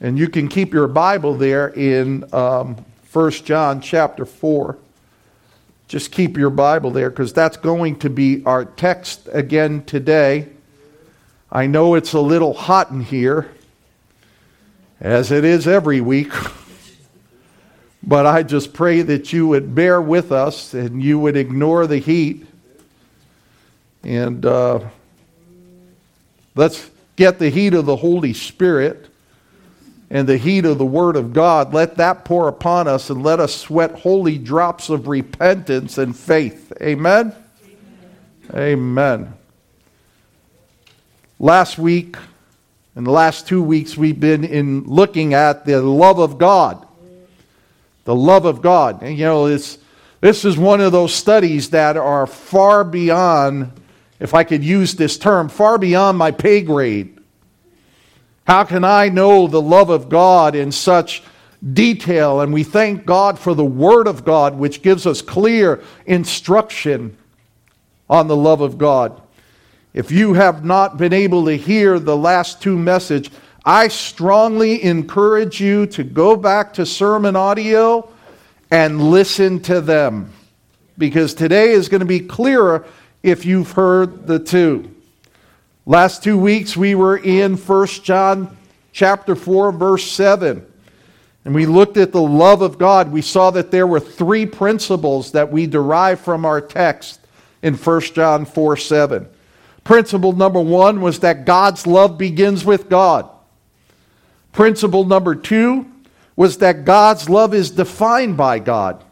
And you can keep your Bible there in um, 1 John chapter 4. Just keep your Bible there because that's going to be our text again today. I know it's a little hot in here, as it is every week. but I just pray that you would bear with us and you would ignore the heat. And uh, let's get the heat of the Holy Spirit and the heat of the Word of God. Let that pour upon us and let us sweat holy drops of repentance and faith. Amen? Amen. Amen. Last week and the last two weeks, we've been in looking at the love of God. The love of God. And you know, this, this is one of those studies that are far beyond, if I could use this term, far beyond my pay grade. How can I know the love of God in such detail? And we thank God for the Word of God, which gives us clear instruction on the love of God. If you have not been able to hear the last two message, I strongly encourage you to go back to sermon audio and listen to them because today is going to be clearer if you've heard the two. Last two weeks we were in 1 John chapter 4 verse 7. And we looked at the love of God. We saw that there were three principles that we derive from our text in 1 John 4 7. Principle number one was that God's love begins with God. Principle number two was that God's love is defined by God.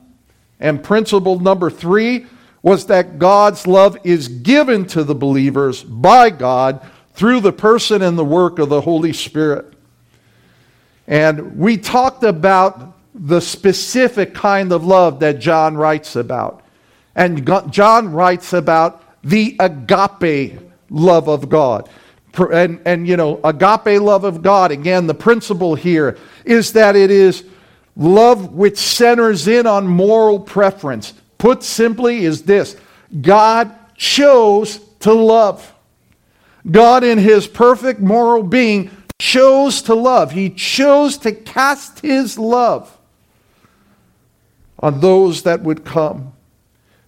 And principle number three was that God's love is given to the believers by God through the person and the work of the Holy Spirit. And we talked about the specific kind of love that John writes about. And John writes about the agape love of God. And, and, you know, agape love of God, again, the principle here is that it is love which centers in on moral preference, Put simply, is this God chose to love. God, in his perfect moral being, chose to love. He chose to cast his love on those that would come.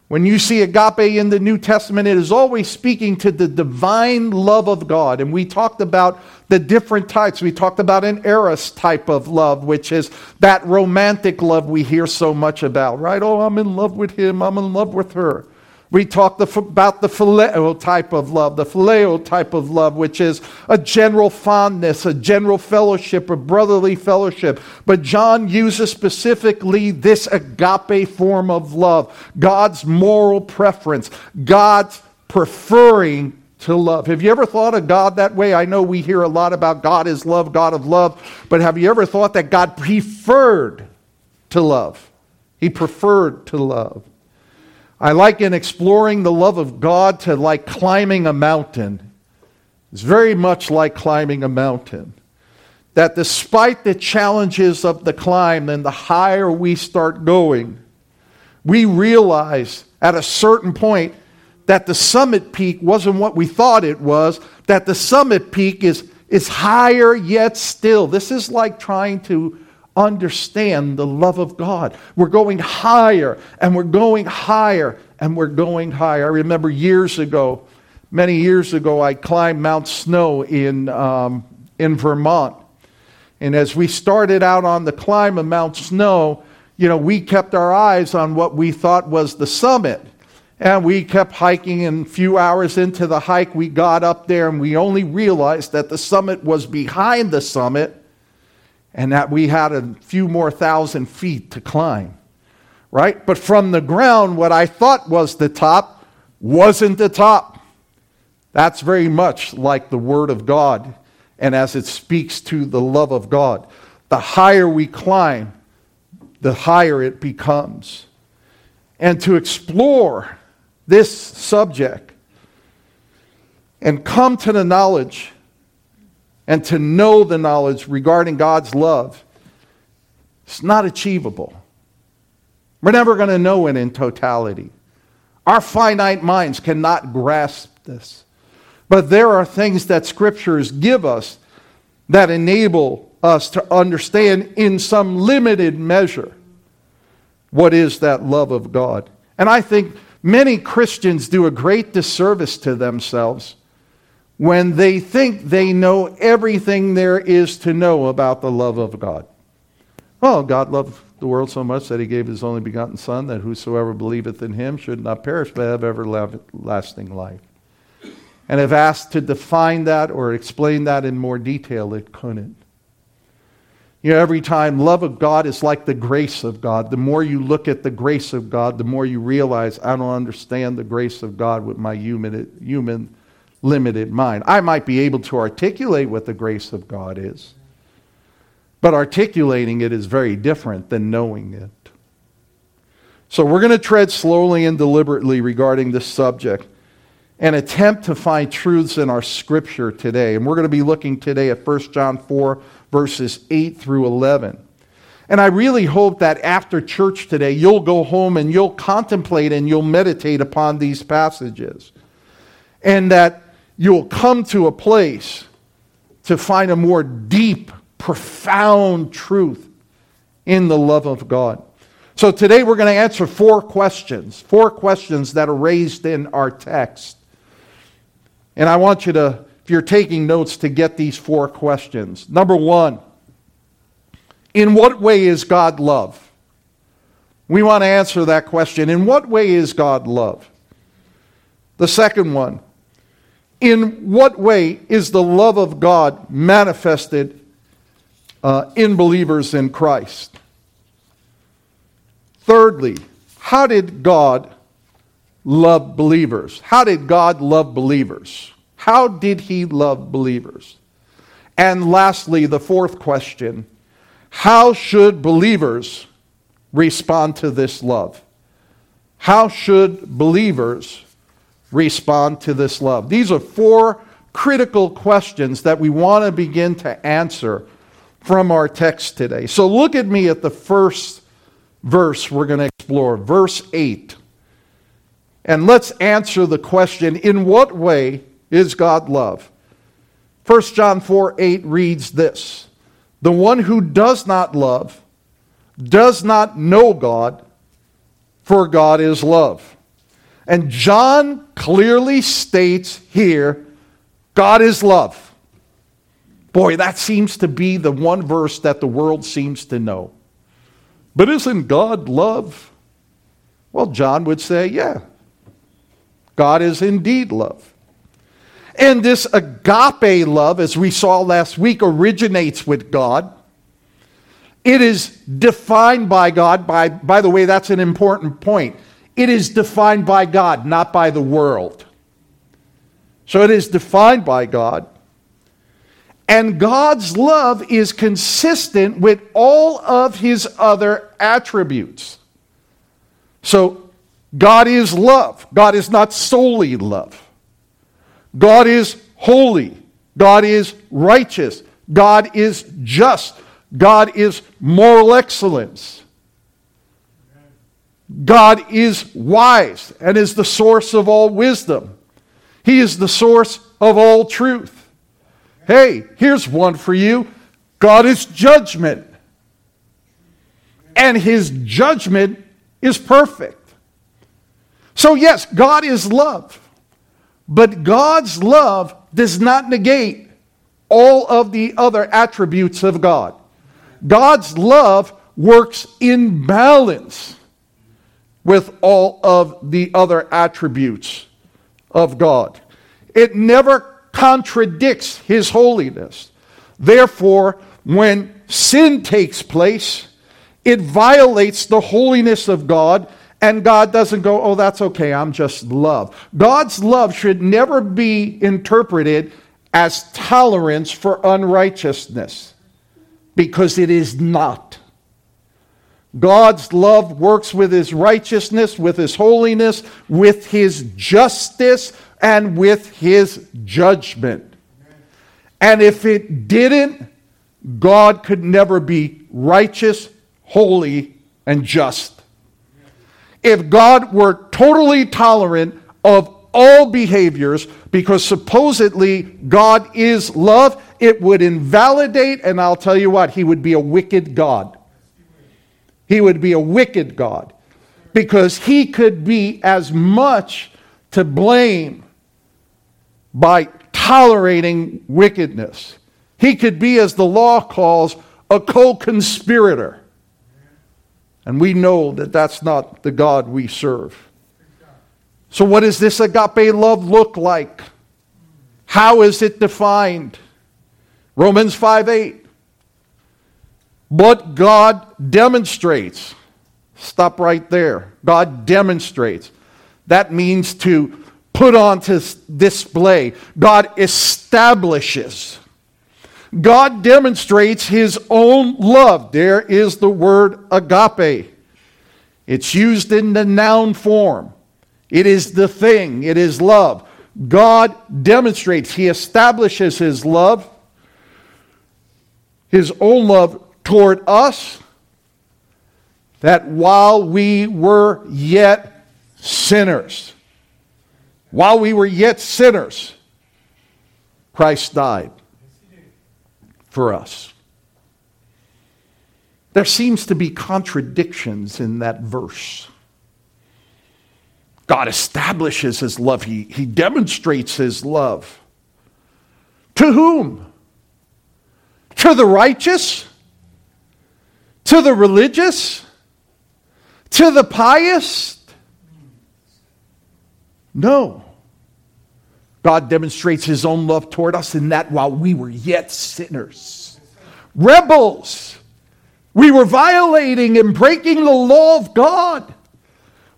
When you see agape in the New Testament, it is always speaking to the divine love of God. And we talked about the different types. We talked about an eros type of love, which is that romantic love we hear so much about, right? Oh, I'm in love with him, I'm in love with her. We talked about the phileo type of love, the phileo type of love, which is a general fondness, a general fellowship, a brotherly fellowship. But John uses specifically this agape form of love, God's moral preference, God's preferring to love. Have you ever thought of God that way? I know we hear a lot about God is love, God of love, but have you ever thought that God preferred to love? He preferred to love. I liken exploring the love of God to like climbing a mountain. It's very much like climbing a mountain. That despite the challenges of the climb and the higher we start going, we realize at a certain point that the summit peak wasn't what we thought it was, that the summit peak is, is higher yet still. This is like trying to understand the love of God. We're going higher and we're going higher and we're going higher. I remember years ago, many years ago, I climbed Mount Snow in, um, in Vermont. And as we started out on the climb of Mount Snow, you know, we kept our eyes on what we thought was the summit. And we kept hiking, and a few hours into the hike, we got up there and we only realized that the summit was behind the summit and that we had a few more thousand feet to climb. Right? But from the ground, what I thought was the top wasn't the top. That's very much like the Word of God and as it speaks to the love of God. The higher we climb, the higher it becomes. And to explore this subject and come to the knowledge and to know the knowledge regarding God's love, it's not achievable. We're never going to know it in totality. Our finite minds cannot grasp this. But there are things that scriptures give us that enable us to understand in some limited measure what is that love of God. And I think many Christians do a great disservice to themselves when they think they know everything there is to know about the love of God. Well, God loved the world so much that he gave his only begotten Son, that whosoever believeth in him should not perish but have everlasting life. And if asked to define that or explain that in more detail, it couldn't. You know, every time love of God is like the grace of God. The more you look at the grace of God, the more you realize I don't understand the grace of God with my human, human limited mind. I might be able to articulate what the grace of God is, but articulating it is very different than knowing it. So we're going to tread slowly and deliberately regarding this subject and attempt to find truths in our scripture today. And we're going to be looking today at 1 John 4, verses 8 through 11. And I really hope that after church today, you'll go home and you'll contemplate and you'll meditate upon these passages. And that you'll come to a place to find a more deep, profound truth in the love of God. So today we're going to answer four questions, four questions that are raised in our text. And I want you to, if you're taking notes, to get these four questions. Number one, in what way is God love? We want to answer that question. In what way is God love? The second one, in what way is the love of God manifested uh, in believers in Christ? Thirdly, how did God love believers? How did God love believers? How did he love believers? And lastly, the fourth question how should believers respond to this love? How should believers respond to this love? These are four critical questions that we want to begin to answer from our text today. So look at me at the first verse we're going to explore, verse 8. And let's answer the question in what way is God love? 1 John 4 8 reads this The one who does not love does not know God, for God is love. And John clearly states here God is love. Boy, that seems to be the one verse that the world seems to know. But isn't God love? Well, John would say, yeah. God is indeed love. And this agape love, as we saw last week, originates with God. It is defined by God. By, by the way, that's an important point. It is defined by God, not by the world. So it is defined by God. And God's love is consistent with all of his other attributes. So God is love. God is not solely love. God is holy. God is righteous. God is just. God is moral excellence. God is wise and is the source of all wisdom. He is the source of all truth. Hey, here's one for you God is judgment. And his judgment is perfect. So, yes, God is love. But God's love does not negate all of the other attributes of God. God's love works in balance with all of the other attributes of God. It never contradicts His holiness. Therefore, when sin takes place, it violates the holiness of God, and God doesn't go, oh, that's okay, I'm just love. God's love should never be interpreted as tolerance for unrighteousness, because it is not. God's love works with his righteousness, with his holiness, with his justice, and with his judgment. And if it didn't, God could never be righteous, holy, and just. If God were totally tolerant of all behaviors, because supposedly God is love, it would invalidate, and I'll tell you what, he would be a wicked God. He would be a wicked God because he could be as much to blame by tolerating wickedness. He could be, as the law calls, a co conspirator. And we know that that's not the God we serve. So, what does this agape love look like? How is it defined? Romans 5 8. What God demonstrates. Stop right there. God demonstrates. That means to put on to display. God establishes. God demonstrates his own love. There is the word agape. It's used in the noun form. It is the thing, it is love. God demonstrates, he establishes his love, his own love toward us, that while we were yet sinners, while we were yet sinners, Christ died for us. There seems to be contradictions in that verse. God establishes his love, he, he demonstrates his love. To whom? To the righteous? To the religious? To the pious? No. God demonstrates his own love toward us in that while we were yet sinners, rebels, we were violating and breaking the law of God.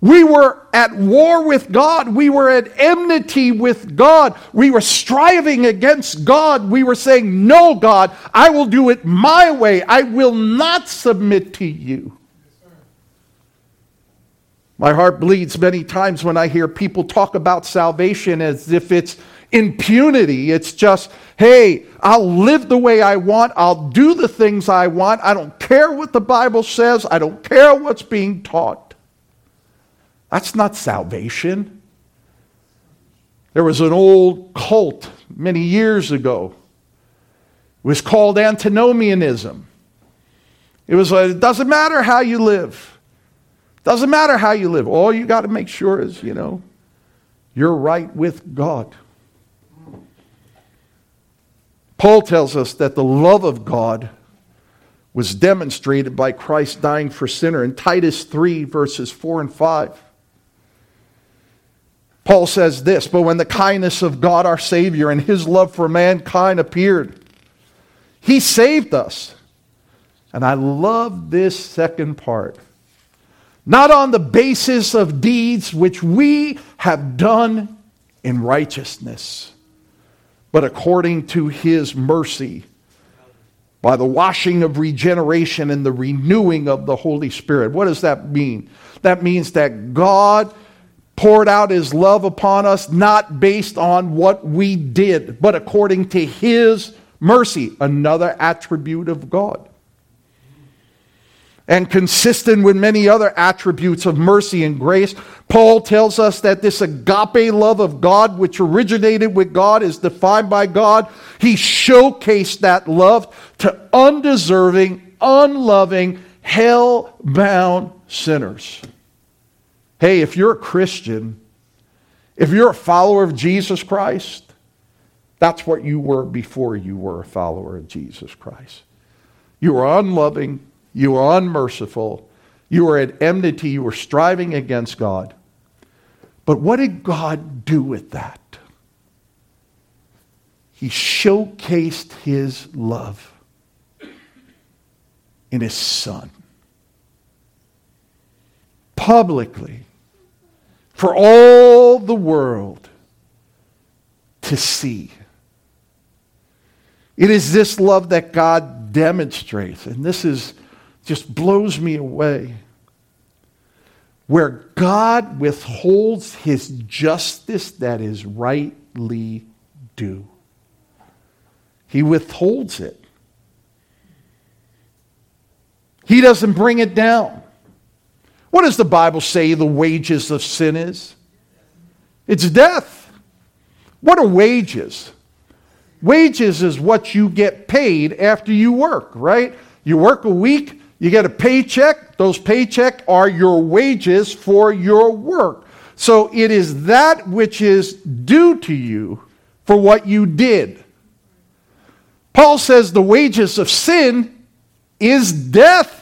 We were at war with God. We were at enmity with God. We were striving against God. We were saying, No, God, I will do it my way. I will not submit to you. My heart bleeds many times when I hear people talk about salvation as if it's impunity. It's just, hey, I'll live the way I want. I'll do the things I want. I don't care what the Bible says. I don't care what's being taught. That's not salvation. There was an old cult many years ago. It was called antinomianism. It was like, it doesn't matter how you live. Doesn't matter how you live. All you got to make sure is, you know, you're right with God. Paul tells us that the love of God was demonstrated by Christ dying for sinner in Titus 3, verses 4 and 5. Paul says this But when the kindness of God our Savior and his love for mankind appeared, he saved us. And I love this second part. Not on the basis of deeds which we have done in righteousness, but according to his mercy, by the washing of regeneration and the renewing of the Holy Spirit. What does that mean? That means that God poured out his love upon us, not based on what we did, but according to his mercy, another attribute of God. And consistent with many other attributes of mercy and grace, Paul tells us that this agape love of God, which originated with God, is defined by God. He showcased that love to undeserving, unloving, hell bound sinners. Hey, if you're a Christian, if you're a follower of Jesus Christ, that's what you were before you were a follower of Jesus Christ. You were unloving, you were unmerciful, you were at enmity, you were striving against God. But what did God do with that? He showcased his love in his son. Publicly, for all the world to see. It is this love that God demonstrates, and this is just blows me away. Where God withholds his justice that is rightly due. He withholds it. He doesn't bring it down. What does the Bible say the wages of sin is? It's death. What are wages? Wages is what you get paid after you work, right? You work a week, you get a paycheck. Those paycheck are your wages for your work. So it is that which is due to you for what you did. Paul says the wages of sin is death.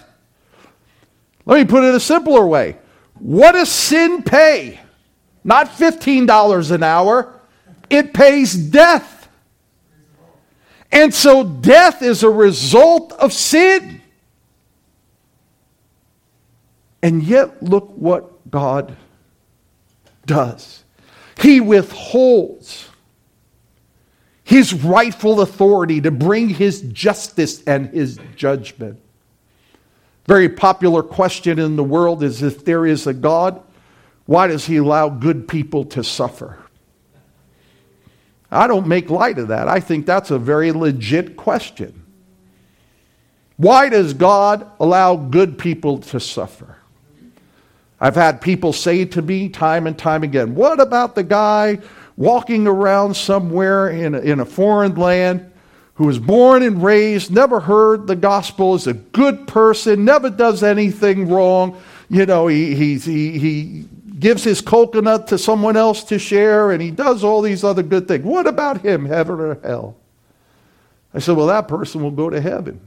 Let me put it a simpler way. What does sin pay? Not $15 an hour, it pays death. And so death is a result of sin. And yet, look what God does. He withholds his rightful authority to bring his justice and his judgment. Very popular question in the world is if there is a God, why does he allow good people to suffer? I don't make light of that. I think that's a very legit question. Why does God allow good people to suffer? I've had people say to me time and time again, What about the guy walking around somewhere in a, in a foreign land who was born and raised, never heard the gospel, is a good person, never does anything wrong? You know, he, he, he, he gives his coconut to someone else to share, and he does all these other good things. What about him, heaven or hell? I said, Well, that person will go to heaven.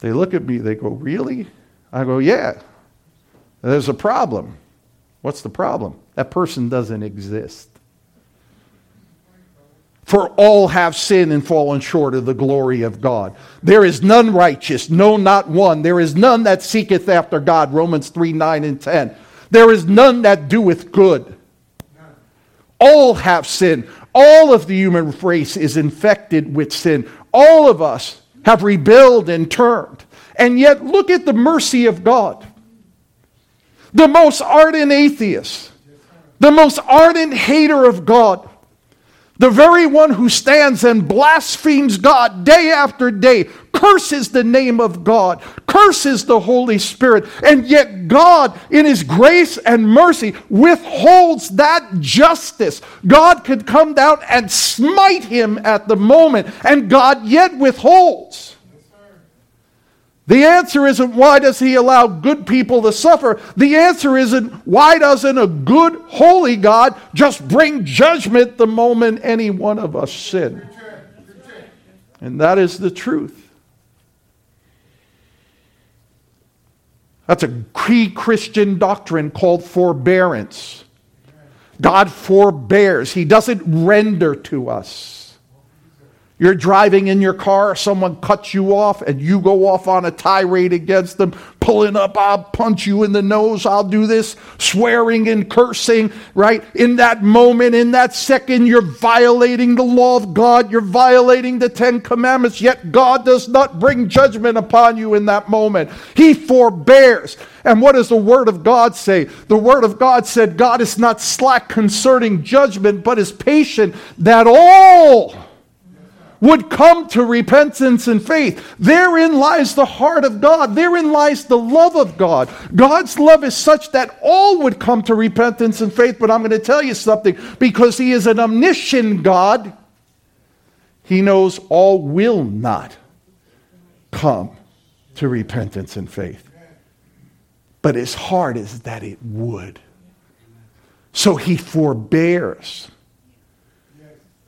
They look at me, they go, Really? I go, yeah, there's a problem. What's the problem? That person doesn't exist. For all have sinned and fallen short of the glory of God. There is none righteous, no, not one. There is none that seeketh after God. Romans 3 9 and 10. There is none that doeth good. All have sinned. All of the human race is infected with sin. All of us have rebelled and turned. And yet, look at the mercy of God. The most ardent atheist, the most ardent hater of God, the very one who stands and blasphemes God day after day, curses the name of God, curses the Holy Spirit, and yet God, in His grace and mercy, withholds that justice. God could come down and smite him at the moment, and God yet withholds. The answer isn't why does he allow good people to suffer? The answer isn't why doesn't a good, holy God just bring judgment the moment any one of us sin? And that is the truth. That's a pre Christian doctrine called forbearance. God forbears, He doesn't render to us. You're driving in your car, someone cuts you off, and you go off on a tirade against them, pulling up, I'll punch you in the nose, I'll do this, swearing and cursing, right? In that moment, in that second, you're violating the law of God, you're violating the Ten Commandments, yet God does not bring judgment upon you in that moment. He forbears. And what does the Word of God say? The Word of God said, God is not slack concerning judgment, but is patient that all would come to repentance and faith. Therein lies the heart of God. Therein lies the love of God. God's love is such that all would come to repentance and faith. But I'm going to tell you something because He is an omniscient God, He knows all will not come to repentance and faith. But His heart is that it would. So He forbears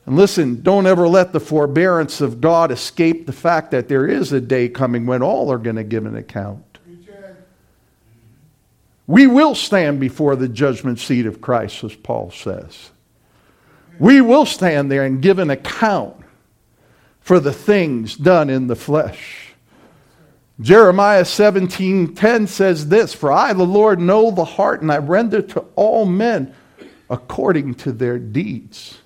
and listen, don't ever let the forbearance of God escape the fact that there is a day coming when all are going to give an account. We will stand before the judgment seat of Christ, as Paul says. We will stand there and give an account for the things done in the flesh. Jeremiah 17:10 says this, "For I the Lord know the heart and I render to all men according to their deeds."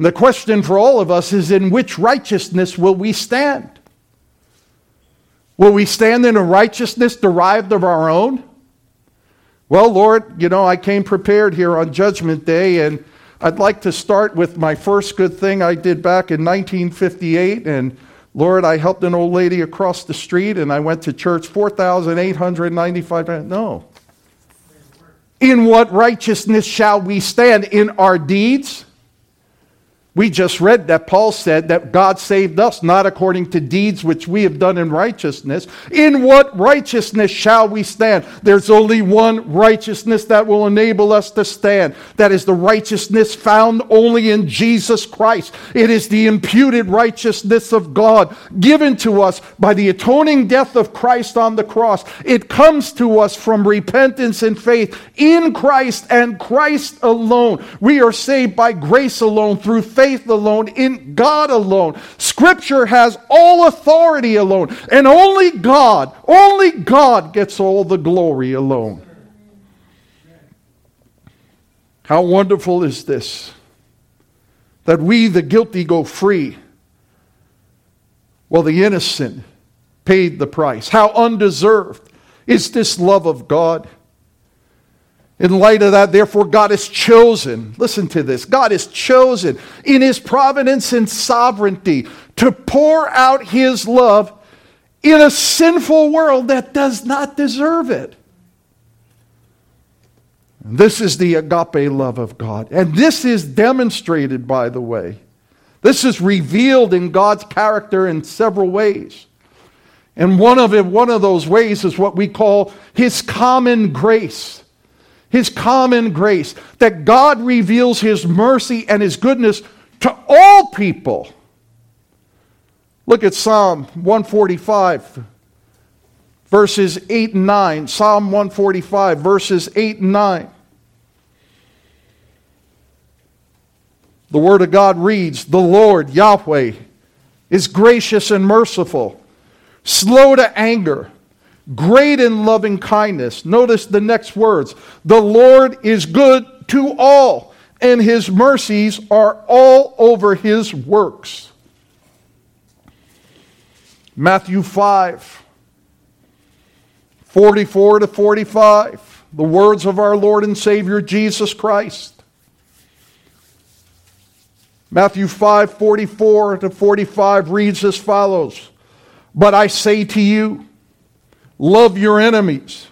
And the question for all of us is in which righteousness will we stand? Will we stand in a righteousness derived of our own? Well, Lord, you know, I came prepared here on Judgment Day, and I'd like to start with my first good thing I did back in 1958. And Lord, I helped an old lady across the street, and I went to church 4,895. No. In what righteousness shall we stand? In our deeds? We just read that Paul said that God saved us not according to deeds which we have done in righteousness. In what righteousness shall we stand? There's only one righteousness that will enable us to stand. That is the righteousness found only in Jesus Christ. It is the imputed righteousness of God given to us by the atoning death of Christ on the cross. It comes to us from repentance and faith in Christ and Christ alone. We are saved by grace alone through faith faith alone, in God alone. Scripture has all authority alone. And only God, only God gets all the glory alone. How wonderful is this? That we, the guilty, go free, while the innocent paid the price. How undeserved is this love of God? In light of that, therefore, God has chosen, listen to this God has chosen in his providence and sovereignty to pour out his love in a sinful world that does not deserve it. This is the agape love of God. And this is demonstrated, by the way. This is revealed in God's character in several ways. And one of, it, one of those ways is what we call his common grace his common grace, that God reveals his mercy and his goodness to all people. Look at Psalm 145, verses 8 and 9. Psalm 145, verses 8 and 9. The Word of God reads The Lord, Yahweh, is gracious and merciful, slow to anger great in loving kindness. Notice the next words The Lord is good to all, and his mercies are all over his works. Matthew 5, 44 to 45, the words of our Lord and Savior Jesus Christ. Matthew 5, 44 to 45 reads as follows But I say to you, Love your enemies.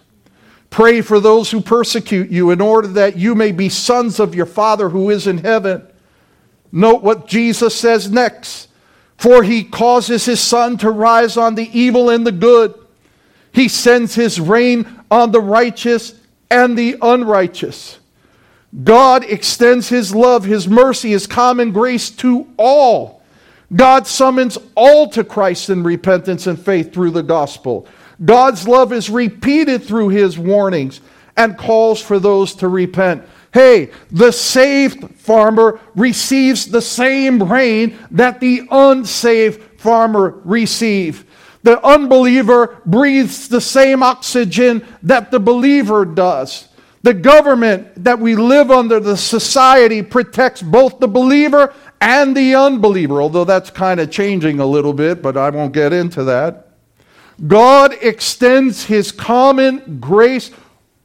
Pray for those who persecute you in order that you may be sons of your Father who is in heaven. Note what Jesus says next. For he causes his sun to rise on the evil and the good. He sends his rain on the righteous and the unrighteous. God extends his love, his mercy, his common grace to all. God summons all to Christ in repentance and faith through the gospel. God's love is repeated through his warnings and calls for those to repent. Hey, the saved farmer receives the same rain that the unsaved farmer receives. The unbeliever breathes the same oxygen that the believer does. The government that we live under, the society, protects both the believer and the unbeliever, although that's kind of changing a little bit, but I won't get into that. God extends his common grace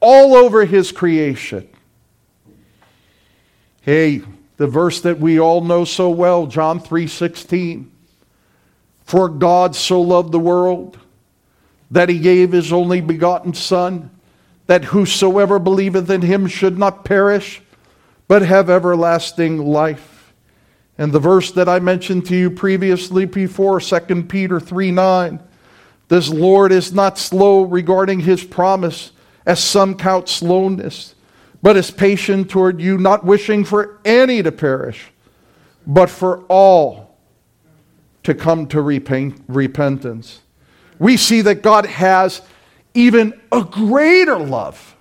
all over his creation. Hey, the verse that we all know so well, John 3:16. For God so loved the world that he gave his only begotten son that whosoever believeth in him should not perish but have everlasting life. And the verse that I mentioned to you previously before, 2 Peter 3 9 this Lord is not slow regarding his promise, as some count slowness, but is patient toward you, not wishing for any to perish, but for all to come to repentance. We see that God has even a greater love,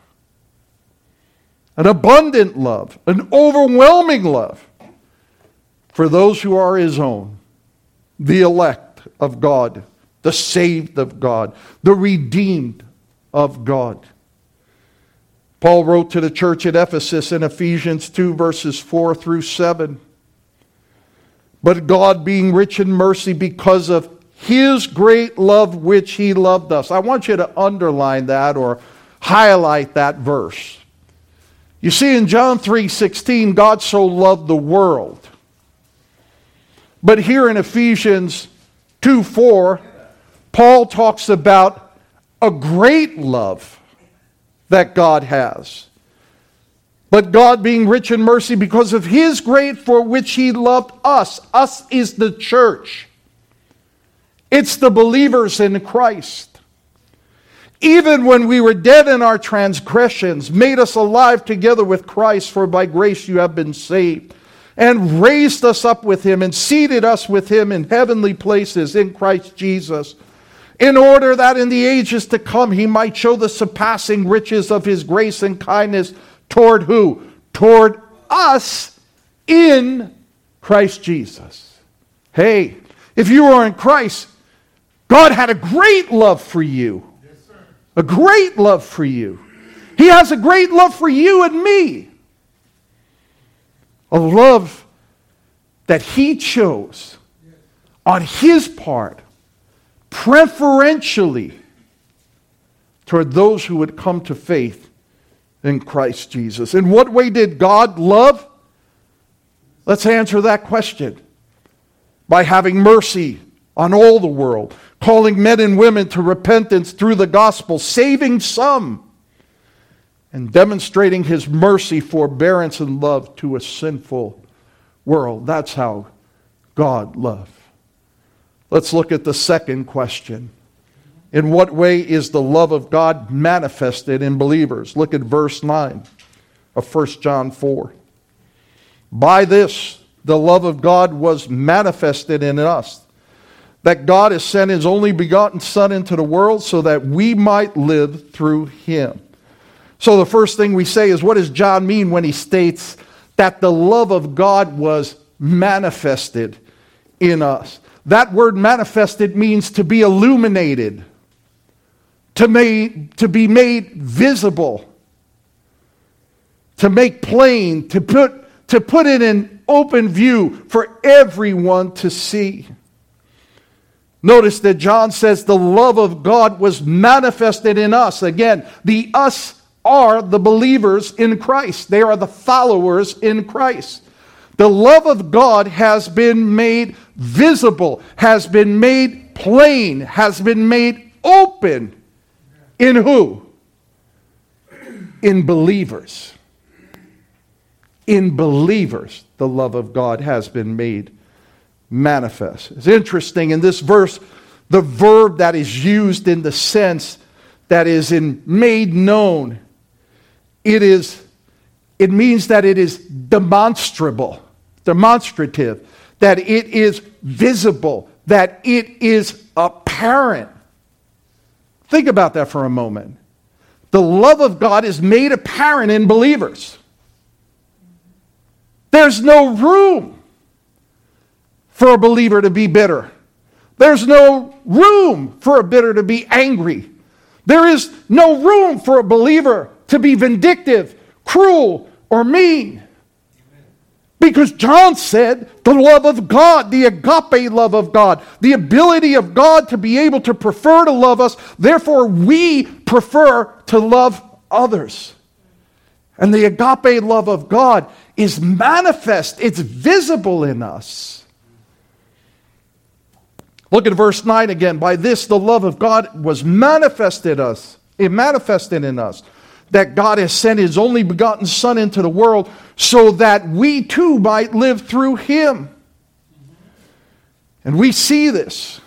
an abundant love, an overwhelming love for those who are his own, the elect of God the saved of God, the redeemed of God. Paul wrote to the church at Ephesus in Ephesians 2, verses 4 through 7. But God, being rich in mercy because of his great love which he loved us. I want you to underline that or highlight that verse. You see in John 3:16 God so loved the world. But here in Ephesians 2 4, Paul talks about a great love that God has. But God, being rich in mercy, because of his great for which he loved us, us is the church. It's the believers in Christ. Even when we were dead in our transgressions, made us alive together with Christ, for by grace you have been saved, and raised us up with him, and seated us with him in heavenly places in Christ Jesus, in order that in the ages to come he might show the surpassing riches of his grace and kindness Toward who? Toward us in Christ Jesus. Hey, if you are in Christ, God had a great love for you. Yes, a great love for you. He has a great love for you and me. A love that He chose on His part, preferentially, toward those who would come to faith in Christ Jesus. In what way did God love? Let's answer that question. By having mercy on all the world, calling men and women to repentance through the gospel, saving some, and demonstrating his mercy, forbearance, and love to a sinful world. That's how God loved. Let's look at the second question. In what way is the love of God manifested in believers? Look at verse 9 of 1 John 4. By this, the love of God was manifested in us, that God has sent his only begotten Son into the world so that we might live through him. So, the first thing we say is what does John mean when he states that the love of God was manifested in us? That word manifested means to be illuminated to, made, to be made visible, to make plain, to put, to put it in open view for everyone to see. Notice that John says the love of God was manifested in us. Again, the us are the believers in Christ, they are the followers in Christ. The love of God has been made visible, has been made plain, has been made open in who? In believers. In believers, the love of God has been made manifest. It's interesting in this verse, the verb that is used in the sense that is in made known, it is it means that it is demonstrable, demonstrative, that it is visible, that it is apparent. Think about that for a moment. The love of God is made apparent in believers. There's no room for a believer to be bitter. There's no room for a bitter to be angry. There is no room for a believer to be vindictive, cruel, or mean. Because John said the love of God, the agape love of God, the ability of God to be able to prefer to love us, therefore we prefer to love others. And the agape love of God is manifest, it's visible in us. Look at verse 9 again. By this the love of God was manifested us, it manifested in us that God has sent his only begotten Son into the world so that we too might live through him. And we see this.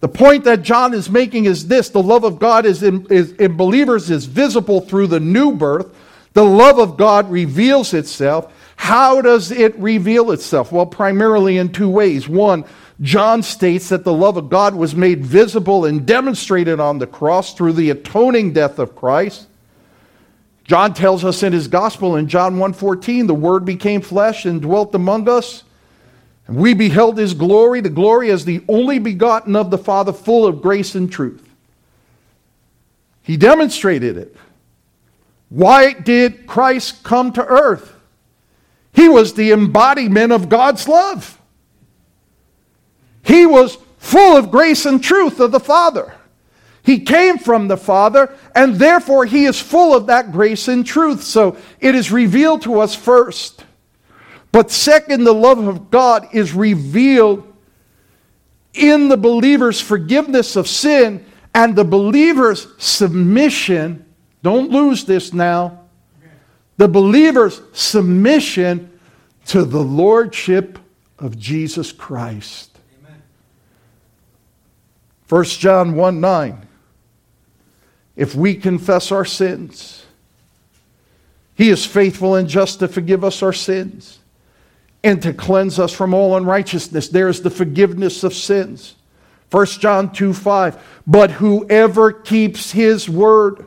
The point that John is making is this the love of God is in, is, in believers is visible through the new birth. The love of God reveals itself. How does it reveal itself? Well, primarily in two ways. One, John states that the love of God was made visible and demonstrated on the cross through the atoning death of Christ. John tells us in his gospel in John 1:14, the word became flesh and dwelt among us. And we beheld his glory, the glory as the only begotten of the Father, full of grace and truth. He demonstrated it. Why did Christ come to earth? He was the embodiment of God's love. He was full of grace and truth of the Father. He came from the Father, and therefore he is full of that grace and truth. So it is revealed to us first. But second, the love of God is revealed in the believer's forgiveness of sin and the believer's submission. Don't lose this now. the believer's submission to the lordship of Jesus Christ. Amen. 1 John 1 9. If we confess our sins, he is faithful and just to forgive us our sins and to cleanse us from all unrighteousness. There is the forgiveness of sins. 1 John 2 5. But whoever keeps his word,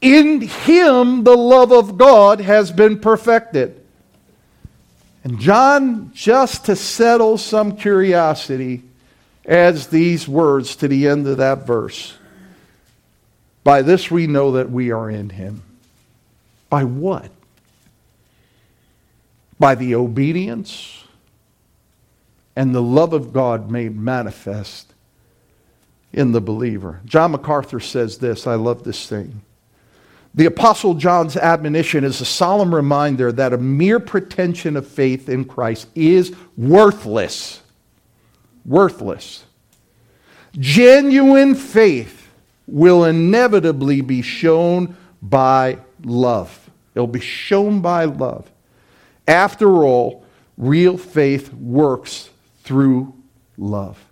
in him the love of God has been perfected. And John, just to settle some curiosity, adds these words to the end of that verse. By this we know that we are in him. By what? By the obedience and the love of God made manifest in the believer. John MacArthur says this. I love this thing. The Apostle John's admonition is a solemn reminder that a mere pretension of faith in Christ is worthless. Worthless. Genuine faith will inevitably be shown by love. It'll be shown by love. After all, real faith works through love.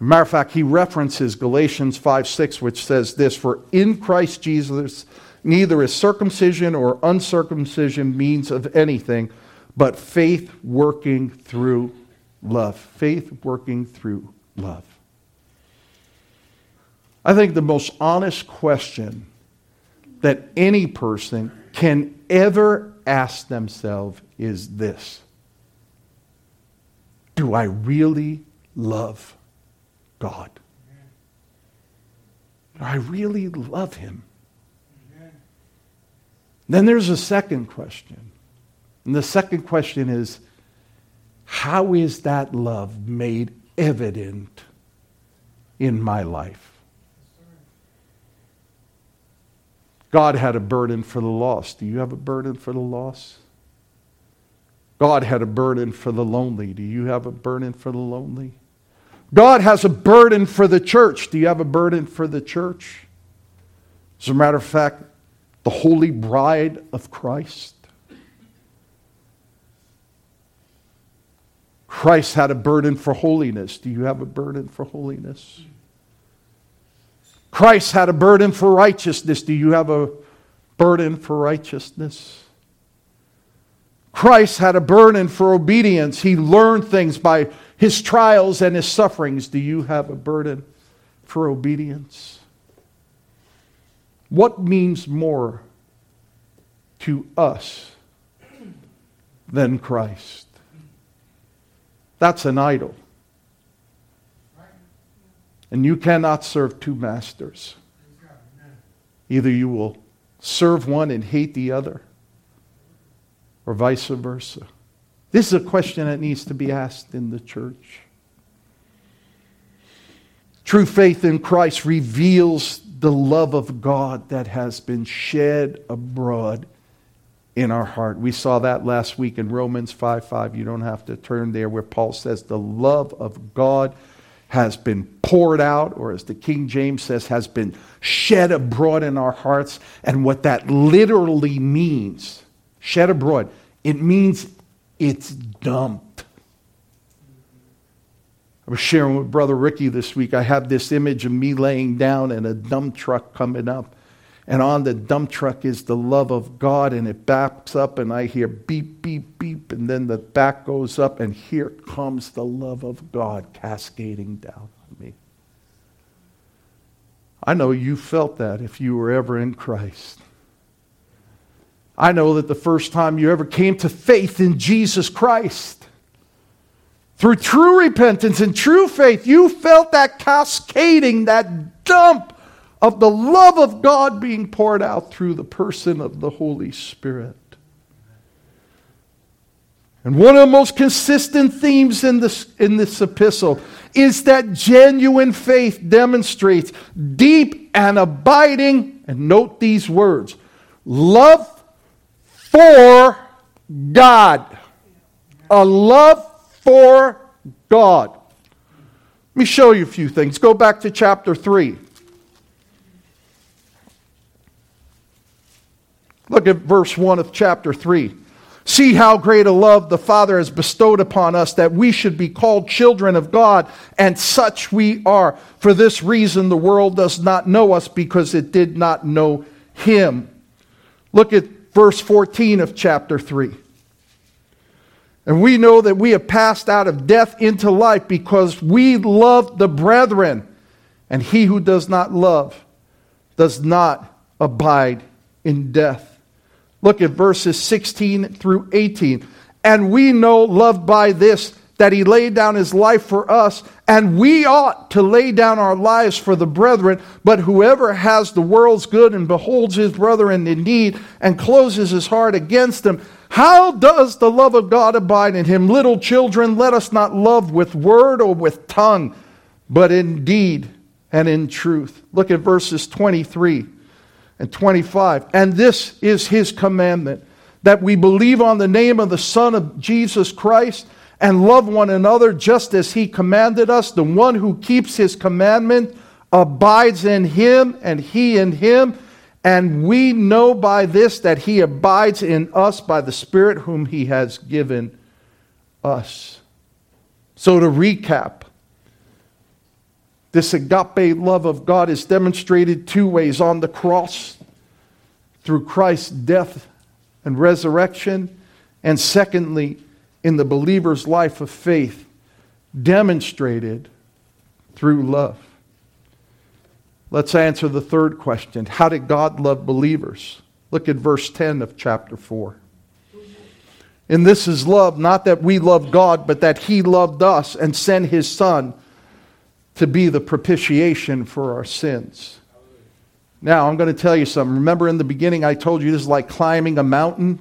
Matter of fact, he references Galatians 5 6, which says this For in Christ Jesus, Neither is circumcision or uncircumcision means of anything, but faith working through love. Faith working through love. I think the most honest question that any person can ever ask themselves is this Do I really love God? Do I really love Him? Then there's a second question. And the second question is how is that love made evident in my life? God had a burden for the lost. Do you have a burden for the lost? God had a burden for the lonely. Do you have a burden for the lonely? God has a burden for the church. Do you have a burden for the church? As a matter of fact, the holy bride of Christ. Christ had a burden for holiness. Do you have a burden for holiness? Christ had a burden for righteousness. Do you have a burden for righteousness? Christ had a burden for obedience. He learned things by his trials and his sufferings. Do you have a burden for obedience? What means more to us than Christ? That's an idol. And you cannot serve two masters. Either you will serve one and hate the other, or vice versa. This is a question that needs to be asked in the church. True faith in Christ reveals the love of God that has been shed abroad in our heart. We saw that last week in Romans 5 5. You don't have to turn there, where Paul says, The love of God has been poured out, or as the King James says, has been shed abroad in our hearts. And what that literally means, shed abroad, it means it's dumped. I was sharing with Brother Ricky this week. I have this image of me laying down and a dump truck coming up. And on the dump truck is the love of God, and it backs up, and I hear beep, beep, beep, and then the back goes up, and here comes the love of God cascading down on me. I know you felt that if you were ever in Christ. I know that the first time you ever came to faith in Jesus Christ, through true repentance and true faith, you felt that cascading, that dump of the love of God being poured out through the person of the Holy Spirit. And one of the most consistent themes in this, in this epistle is that genuine faith demonstrates deep and abiding, and note these words love for God. A love for God. Let me show you a few things. Go back to chapter 3. Look at verse 1 of chapter 3. See how great a love the Father has bestowed upon us that we should be called children of God, and such we are. For this reason, the world does not know us because it did not know Him. Look at verse 14 of chapter 3. And we know that we have passed out of death into life because we love the brethren. And he who does not love does not abide in death. Look at verses 16 through 18. And we know, love by this, that he laid down his life for us, and we ought to lay down our lives for the brethren. But whoever has the world's good and beholds his brother in need and closes his heart against him, how does the love of God abide in him? Little children, let us not love with word or with tongue, but in deed and in truth. Look at verses 23 and 25. And this is his commandment that we believe on the name of the Son of Jesus Christ and love one another just as he commanded us. The one who keeps his commandment abides in him, and he in him. And we know by this that he abides in us by the Spirit whom he has given us. So, to recap, this agape love of God is demonstrated two ways on the cross through Christ's death and resurrection, and secondly, in the believer's life of faith, demonstrated through love. Let's answer the third question How did God love believers? Look at verse 10 of chapter 4. And this is love, not that we love God, but that He loved us and sent His Son to be the propitiation for our sins. Now, I'm going to tell you something. Remember in the beginning, I told you this is like climbing a mountain,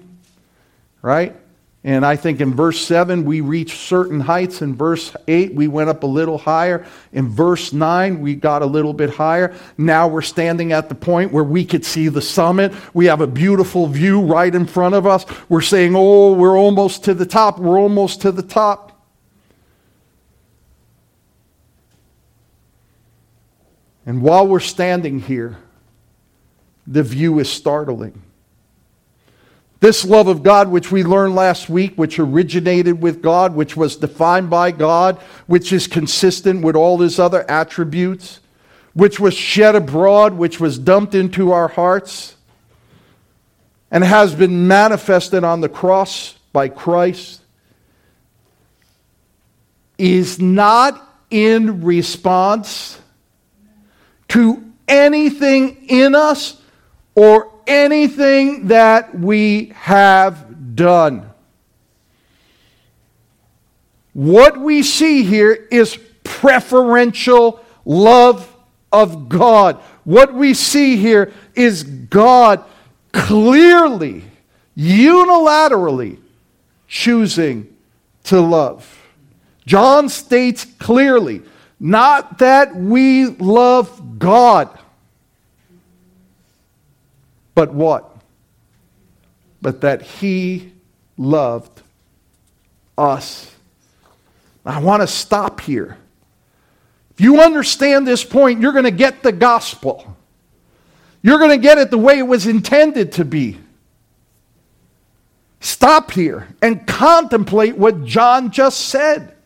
right? And I think in verse 7, we reached certain heights. In verse 8, we went up a little higher. In verse 9, we got a little bit higher. Now we're standing at the point where we could see the summit. We have a beautiful view right in front of us. We're saying, Oh, we're almost to the top. We're almost to the top. And while we're standing here, the view is startling. This love of God, which we learned last week, which originated with God, which was defined by God, which is consistent with all his other attributes, which was shed abroad, which was dumped into our hearts, and has been manifested on the cross by Christ, is not in response to anything in us or anything that we have done. What we see here is preferential love of God. What we see here is God clearly, unilaterally choosing to love. John states clearly not that we love God, but what? But that He loved us. I want to stop here. If you understand this point, you're going to get the gospel. You're going to get it the way it was intended to be. Stop here and contemplate what John just said.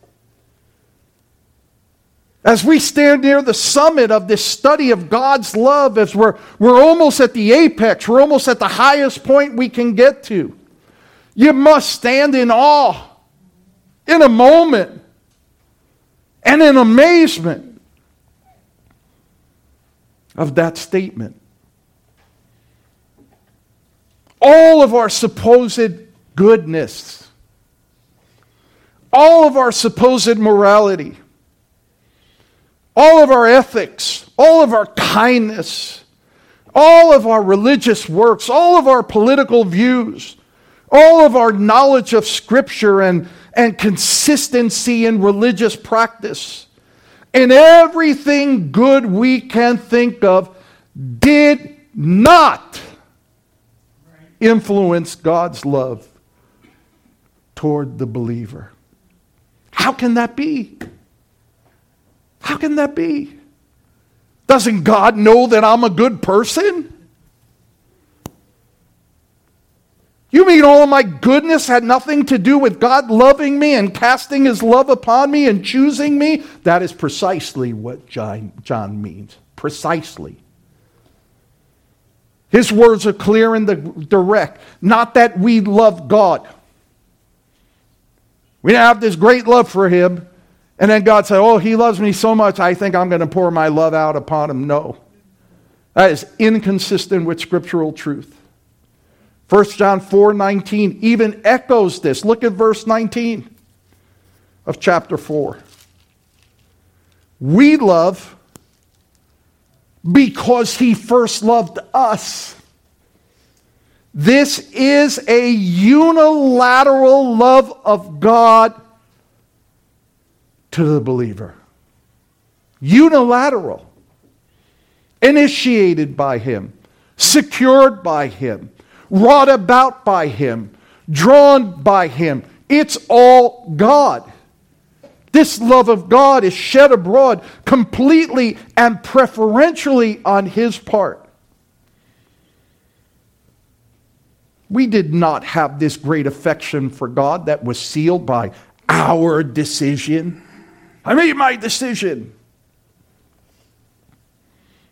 As we stand near the summit of this study of God's love, as we're, we're almost at the apex, we're almost at the highest point we can get to, you must stand in awe, in a moment, and in amazement of that statement. All of our supposed goodness, all of our supposed morality, all of our ethics, all of our kindness, all of our religious works, all of our political views, all of our knowledge of Scripture and, and consistency in religious practice, and everything good we can think of did not influence God's love toward the believer. How can that be? How can that be? Doesn't God know that I'm a good person? You mean all of my goodness had nothing to do with God loving me and casting his love upon me and choosing me? That is precisely what John, means. Precisely. His words are clear and direct. Not that we love God. We have this great love for him, and then God said, Oh, he loves me so much, I think I'm going to pour my love out upon him. No. That is inconsistent with scriptural truth. 1 John 4 19 even echoes this. Look at verse 19 of chapter 4. We love because he first loved us. This is a unilateral love of God to the believer. Unilateral. Initiated by him, secured by him, wrought about by him, drawn by him. It's all God. This love of God is shed abroad completely and preferentially on his part. We did not have this great affection for God that was sealed by our decision. I made my decision.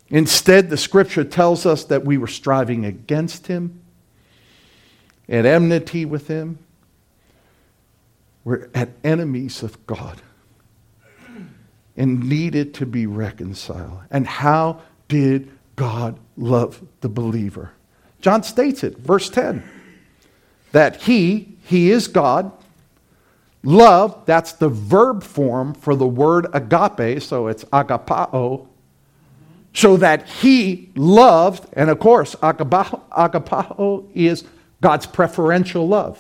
Instead, the scripture tells us that we were striving against him, at enmity with him. We're at enemies of God and needed to be reconciled. And how did God love the believer? John states it, verse 10, that he, he is God. Love, that's the verb form for the word agape, so it's agapao. So that he loved, and of course, agapao, is God's preferential love.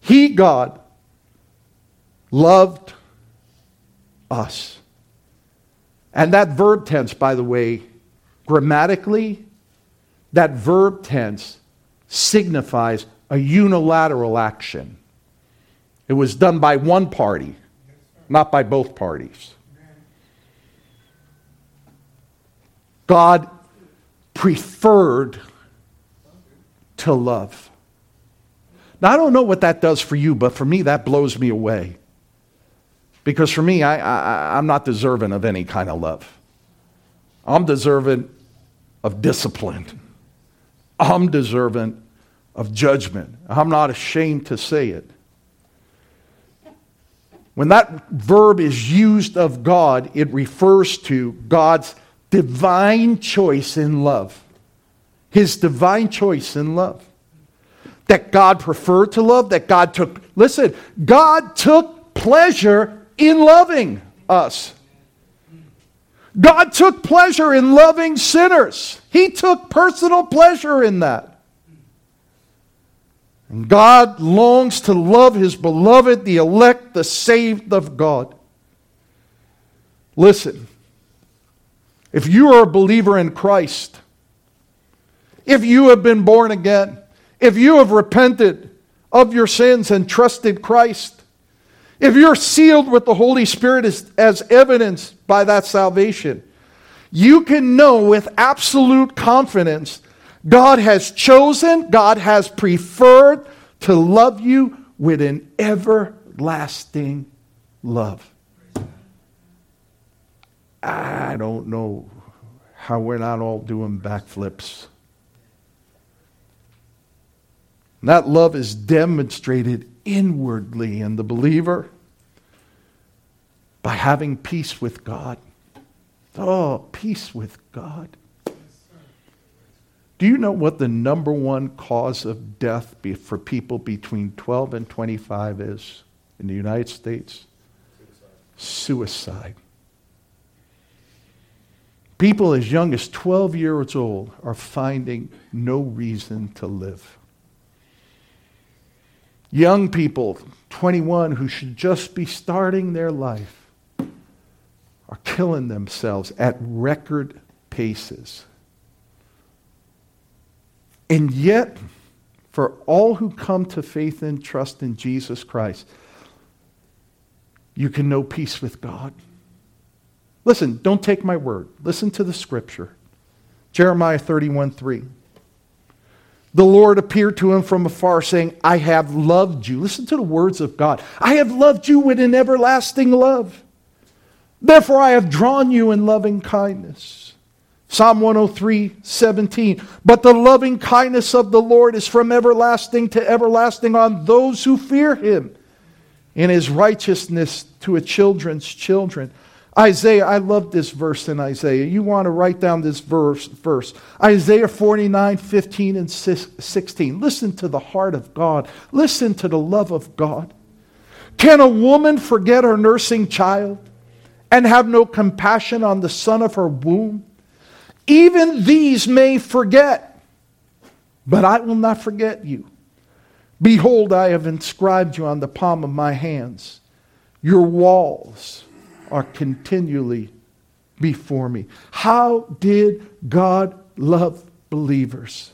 He, God, loved us. And that verb tense, by the way, grammatically, that verb tense signifies a unilateral action. It was done by one party, not by both parties. God preferred to love. Now, I don't know what that does for you, but for me, that blows me away. Because for me, I, I, I'm not deserving of any kind of love. I'm deserving of discipline. I'm deserving of judgment. I'm not ashamed to say it. When that verb is used of God, it refers to God's divine choice in love. His divine choice in love. That God preferred to love, that God took, listen, God took pleasure in loving us. God took pleasure in loving sinners. He took personal pleasure in that. And God longs to love his beloved, the elect, the saved of God. Listen, if you are a believer in Christ, if you have been born again, if you have repented of your sins and trusted Christ, if you're sealed with the Holy Spirit as, as evidenced by that salvation, you can know with absolute confidence God has chosen, God has preferred to love you with an everlasting love. I don't know how we're not all doing backflips. that love is demonstrated inwardly in the believer by having peace with God. Oh, peace with God. Do you know what the number one cause of death for people between 12 and 25 is in the United States? Suicide. People as young as 12 years old are finding no reason to live. Young people, 21, who should just be starting their life, are killing themselves at record paces. And yet, for all who come to faith and trust in Jesus Christ, you can know peace with God. Listen, don't take my word. Listen to the scripture. Jeremiah 31 3. the Lord appeared to him from afar, saying, I have loved you. Listen to the words of God. I have loved you with an everlasting love. Therefore, I have drawn you in loving kindness. Psalm 103, 17. But the loving kindness of the Lord is from everlasting to everlasting on those who fear him, in his righteousness to a children's children. Isaiah, I love this verse in Isaiah. You want to write down this verse, verse. Isaiah 49, 15, and 16. Listen to the heart of God. Listen to the love of God. Can a woman forget her nursing child and have no compassion on the son of her womb? Even these may forget, but I will not forget you. Behold, I have inscribed you on the palm of my hands. Your walls are continually before me. How did God love believers?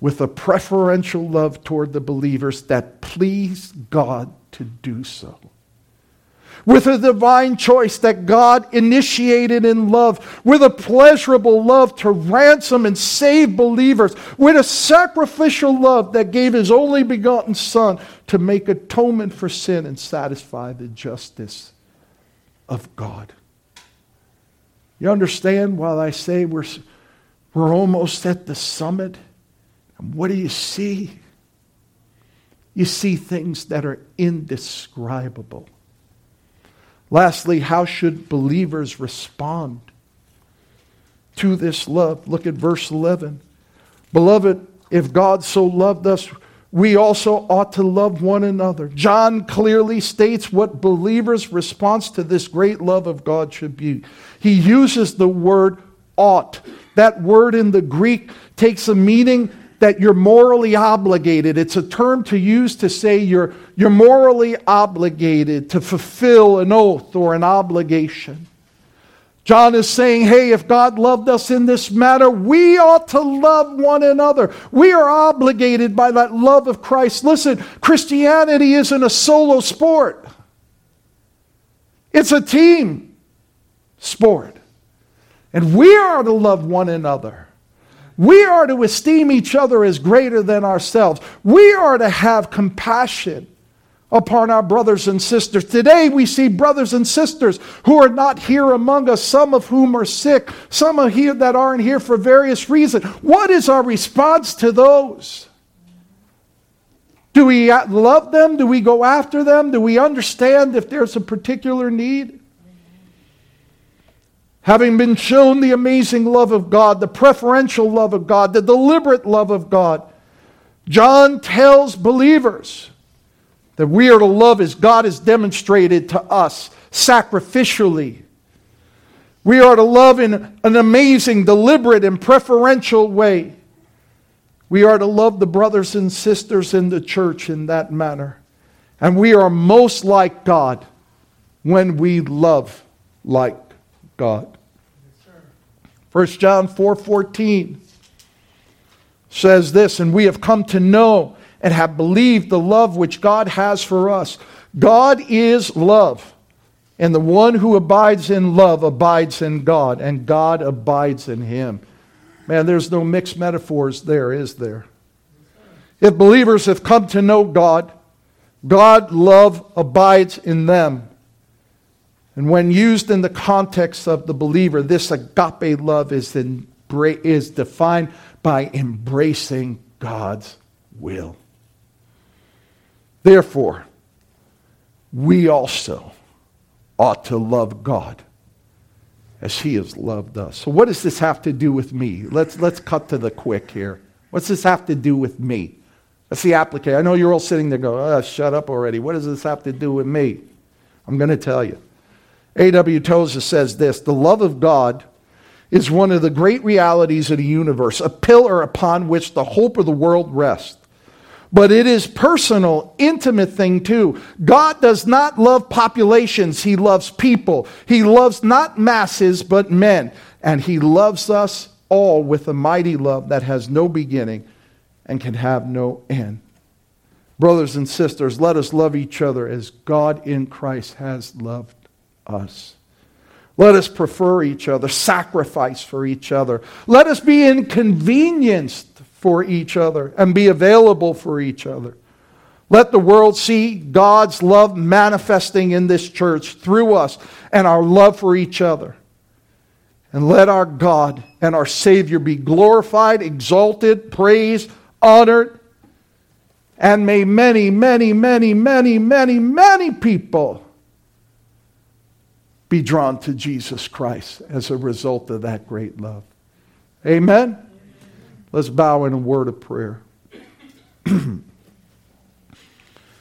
With a preferential love toward the believers that pleased God to do so with a divine choice that God initiated in love, with a pleasurable love to ransom and save believers, with a sacrificial love that gave his only begotten Son to make atonement for sin and satisfy the justice of God. You understand while I say we're, we're almost at the summit? And what do you see? You see things that are indescribable. Lastly, how should believers respond to this love? Look at verse 11. Beloved, if God so loved us, we also ought to love one another. John clearly states what believers' response to this great love of God should be. He uses the word ought. That word in the Greek takes a meaning that you're morally obligated. It's a term to use to say you're, you're morally obligated to fulfill an oath or an obligation. John is saying, hey, if God loved us in this matter, we ought to love one another. We are obligated by that love of Christ. Listen, Christianity isn't a solo sport, it's a team sport. And we are to love one another. We are to esteem each other as greater than ourselves. We are to have compassion upon our brothers and sisters. Today we see brothers and sisters who are not here among us, some of whom are sick, some are here that aren't here for various reasons. What is our response to those? Do we love them? Do we go after them? Do we understand if there's a particular need? Having been shown the amazing love of God, the preferential love of God, the deliberate love of God, John tells believers that we are to love as God has demonstrated to us sacrificially. We are to love in an amazing, deliberate, and preferential way. We are to love the brothers and sisters in the church in that manner. And we are most like God when we love like God. 1 John 4:14 says this, and we have come to know and have believed the love which God has for us. God is love, and the one who abides in love abides in God, and God abides in him. Man, there's no mixed metaphors there, is there? If believers have come to know God, God love abides in them. And when used in the context of the believer, this agape love is, in, is defined by embracing God's will. Therefore, we also ought to love God as he has loved us. So, what does this have to do with me? Let's, let's cut to the quick here. What's this have to do with me? That's the application. I know you're all sitting there going, oh, shut up already. What does this have to do with me? I'm going to tell you. A.W. Tozer says this The love of God is one of the great realities of the universe, a pillar upon which the hope of the world rests. But it is personal, intimate thing too. God does not love populations, He loves people. He loves not masses, but men. And He loves us all with a mighty love that has no beginning and can have no end. Brothers and sisters, let us love each other as God in Christ has loved us. Let us prefer each other, sacrifice for each other. Let us be inconvenienced for each other and be available for each other. Let the world see God's love manifesting in this church through us and our love for each other. And let our God and our Savior be glorified, exalted, praised, honored. And may many, many, many, many, many, many people be drawn to Jesus Christ as a result of that great love. Amen? Let's bow in a word of prayer.